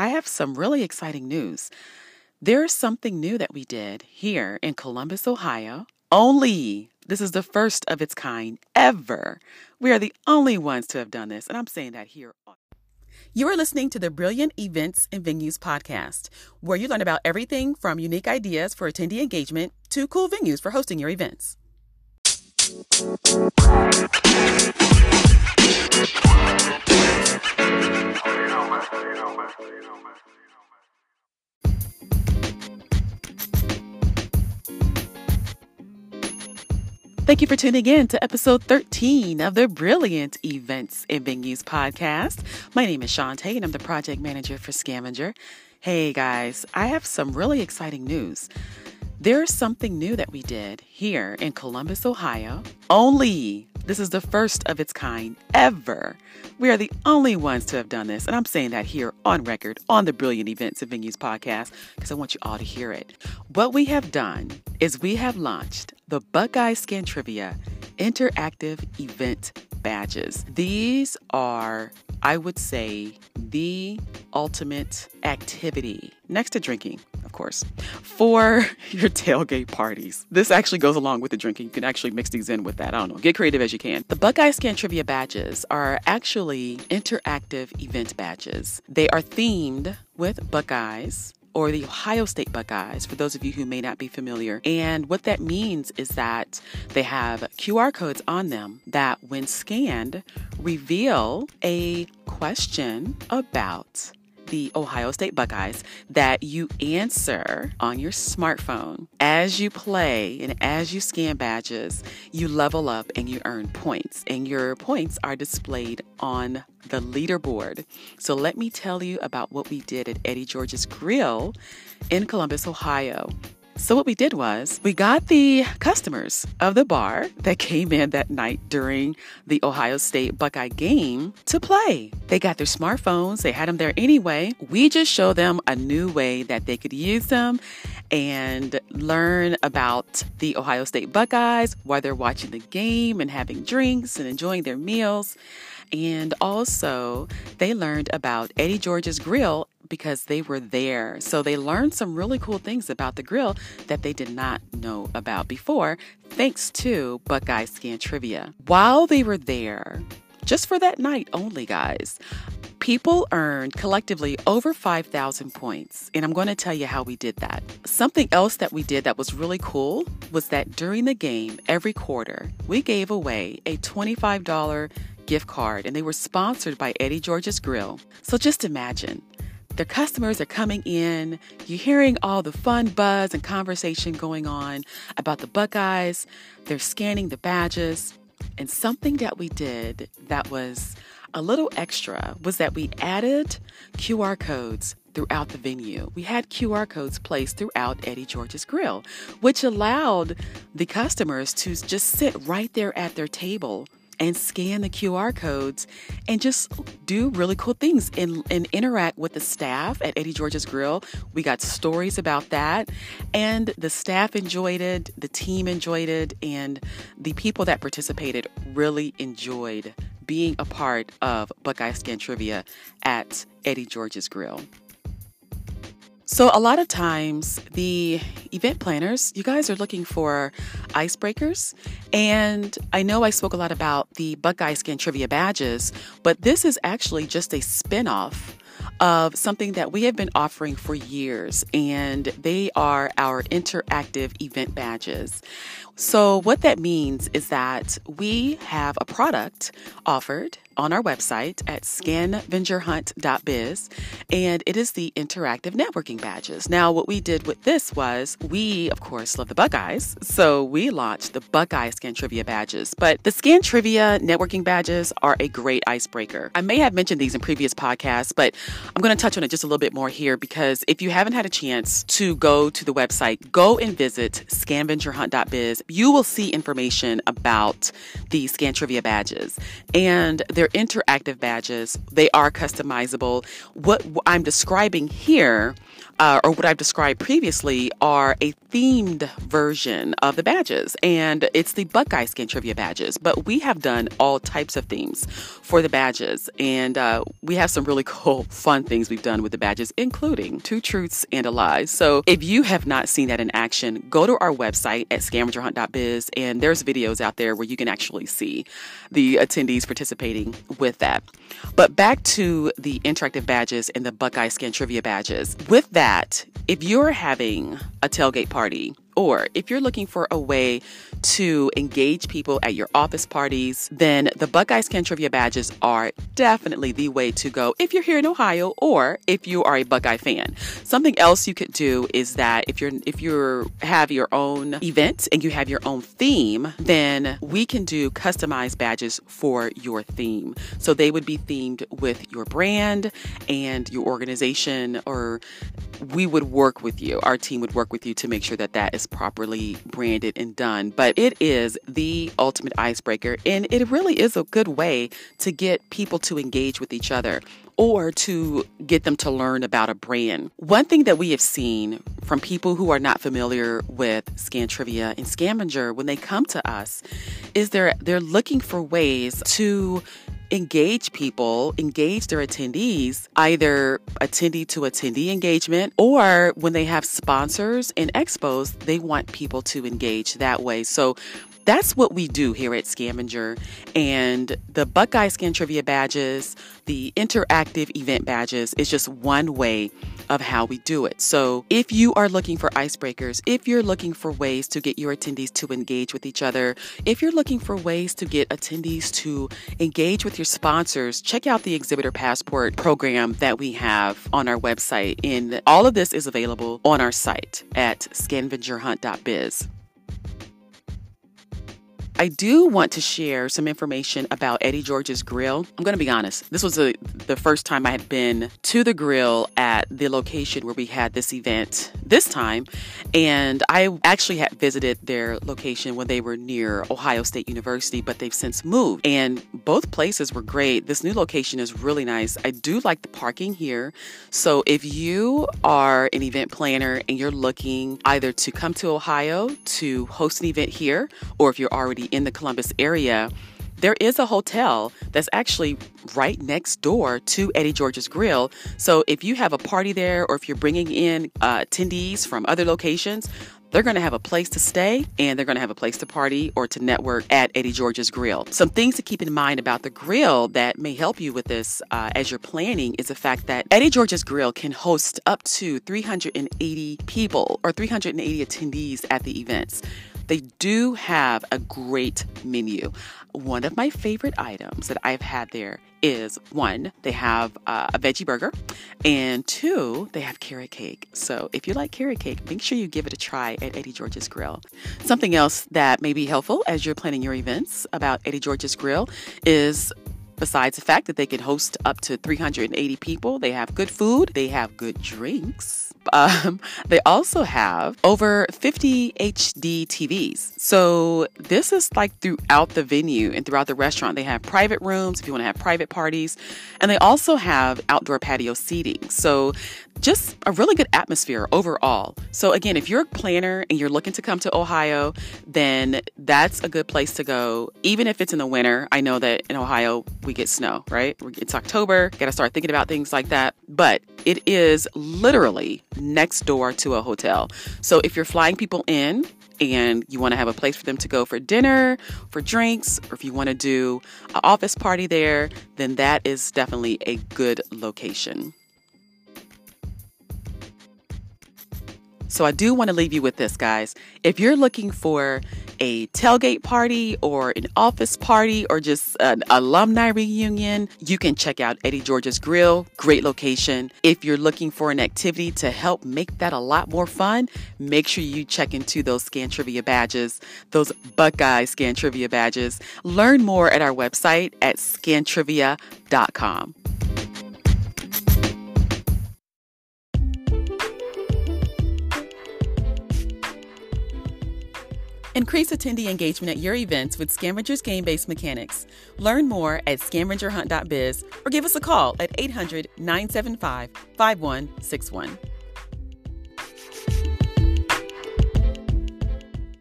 I have some really exciting news. There's something new that we did here in Columbus, Ohio. Only this is the first of its kind ever. We are the only ones to have done this, and I'm saying that here. You are listening to the Brilliant Events and Venues podcast, where you learn about everything from unique ideas for attendee engagement to cool venues for hosting your events. Thank you for tuning in to episode 13 of the Brilliant Events and Venues podcast. My name is Shantae and I'm the project manager for Scavenger. Hey guys, I have some really exciting news. There's something new that we did here in Columbus, Ohio. Only this is the first of its kind ever. We are the only ones to have done this, and I'm saying that here on record on the Brilliant Events and Venues podcast because I want you all to hear it. What we have done is we have launched the Buckeye Scan Trivia interactive event badges. These are, I would say, the ultimate activity next to drinking, of course, for your tailgate parties. This actually goes along with the drinking. You can actually mix these in with that. I don't know. Get creative as you can. The Buckeye Scan Trivia badges are actually interactive event badges. They are themed with Buckeyes or the Ohio State Buckeyes, for those of you who may not be familiar. And what that means is that they have QR codes on them that, when scanned, reveal a question about the Ohio State Buckeyes that you answer on your smartphone. As you play and as you scan badges, you level up and you earn points, and your points are displayed on the leaderboard. So let me tell you about what we did at Eddie George's Grill in Columbus, Ohio. So, what we did was we got the customers of the bar that came in that night during the Ohio State Buckeye game to play. They got their smartphones, they had them there anyway. We just showed them a new way that they could use them and learn about the Ohio State Buckeyes while they're watching the game and having drinks and enjoying their meals. And also, they learned about Eddie George's Grill because they were there. So they learned some really cool things about the grill that they did not know about before, thanks to Buckeye Scan Trivia. While they were there, just for that night only, guys, people earned collectively over 5,000 points. And I'm going to tell you how we did that. Something else that we did that was really cool was that during the game, every quarter, we gave away a $25 gift card and they were sponsored by Eddie George's Grill. So just imagine their customers are coming in. You're hearing all the fun buzz and conversation going on about the Buckeyes. They're scanning the badges. And something that we did that was a little extra was that we added QR codes throughout the venue. We had QR codes placed throughout Eddie George's Grill, which allowed the customers to just sit right there at their table and scan the QR codes and just do really cool things and, and interact with the staff at Eddie George's Grill. We got stories about that, and the staff enjoyed it, the team enjoyed it, and the people that participated really enjoyed being a part of Buckeye Scan Trivia at Eddie George's Grill. So, a lot of times, the event planners, you guys are looking for icebreakers. And I know I spoke a lot about the Buckeye Scan Trivia badges, but this is actually just a spinoff of something that we have been offering for years, and they are our interactive event badges. So, what that means is that we have a product offered on our website at scavengerhunt.biz, and it is the interactive networking badges. Now, what we did with this was we, of course, love the Buckeyes, so we launched the Buckeye Scan Trivia badges. But the Scan Trivia networking badges are a great icebreaker. I may have mentioned these in previous podcasts, but I'm going to touch on it just a little bit more here because if you haven't had a chance to go to the website, go and visit scavengerhunt.biz. You will see information about the Scan Trivia badges, and they're interactive badges. They are customizable. What I'm describing here uh, or what I've described previously, are a themed version of the badges, and it's the Buckeye Scan Trivia badges. But we have done all types of themes for the badges, and uh, we have some really cool, fun things we've done with the badges, including two truths and a lie. So if you have not seen that in action, go to our website at scavengerhunt.biz, and there's videos out there where you can actually see the attendees participating with that. But back to the interactive badges and the Buckeye Scan Trivia badges. With that, if you're having a tailgate party, or if you're looking for a way to engage people at your office parties, then the Buckeye Scan Trivia badges are definitely the way to go if you're here in Ohio or if you are a Buckeye fan. Something else you could do is that if you're if you have your own event and you have your own theme, then we can do customized badges for your theme. So they would be themed with your brand and your organization or we would work with you. Our team would work with you to make sure that that is properly branded and done. But it is the ultimate icebreaker, and it really is a good way to get people to engage with each other or to get them to learn about a brand. One thing that we have seen from people who are not familiar with Scan Trivia and Scavenger when they come to us is they're they're looking for ways to engage people, engage their attendees, either attendee to attendee engagement or when they have sponsors and expos, they want people to engage that way. So that's what we do here at Scavenger. And the Buckeye Scan Trivia badges, the interactive event badges is just one way of how we do it. So if you are looking for icebreakers, if you're looking for ways to get your attendees to engage with each other, if you're looking for ways to get attendees to engage with your sponsors, check out the Exhibitor Passport program that we have on our website. And all of this is available on our site at scavengerhunt.biz. I do want to share some information about Eddie George's Grill. I'm going to be honest, this was a, the first time I had been to the grill at the location where we had this event this time. And I actually had visited their location when they were near Ohio State University, but they've since moved. And both places were great. This new location is really nice. I do like the parking here. So if you are an event planner and you're looking either to come to Ohio to host an event here, or if you're already in the Columbus area, there is a hotel that's actually right next door to Eddie George's Grill. So if you have a party there or if you're bringing in uh, attendees from other locations, they're going to have a place to stay and they're going to have a place to party or to network at Eddie George's Grill. Some things to keep in mind about the grill that may help you with this uh, as you're planning is the fact that Eddie George's Grill can host up to 380 people or 380 attendees at the events. They do have a great menu. One of my favorite items that I've had there is one, they have uh, a veggie burger, and two, they have carrot cake. So if you like carrot cake, make sure you give it a try at Eddie George's Grill. Something else that may be helpful as you're planning your events about Eddie George's Grill is Besides the fact that they can host up to 380 people, they have good food, they have good drinks. Um, they also have over 50 HD TVs. So this is like throughout the venue and throughout the restaurant. They have private rooms if you want to have private parties, and they also have outdoor patio seating. So just a really good atmosphere overall. So, again, if you're a planner and you're looking to come to Ohio, then that's a good place to go. Even if it's in the winter, I know that in Ohio we get snow, right? It's October, got to start thinking about things like that. But it is literally next door to a hotel. So, if you're flying people in, and you want to have a place for them to go for dinner, for drinks, or if you want to do an office party there, then that is definitely a good location. So I do want to leave you with this, guys. If you're looking for a tailgate party or an office party or just an alumni reunion, you can check out Eddie George's Grill. Great location. If you're looking for an activity to help make that a lot more fun, make sure you check into those Scan Trivia badges, those Buckeye Scan Trivia badges. Learn more at our website at scantrivia.com. Increase attendee engagement at your events with Scavenger's game based mechanics. Learn more at scavengerhunt.biz or give us a call at 800 975 5161.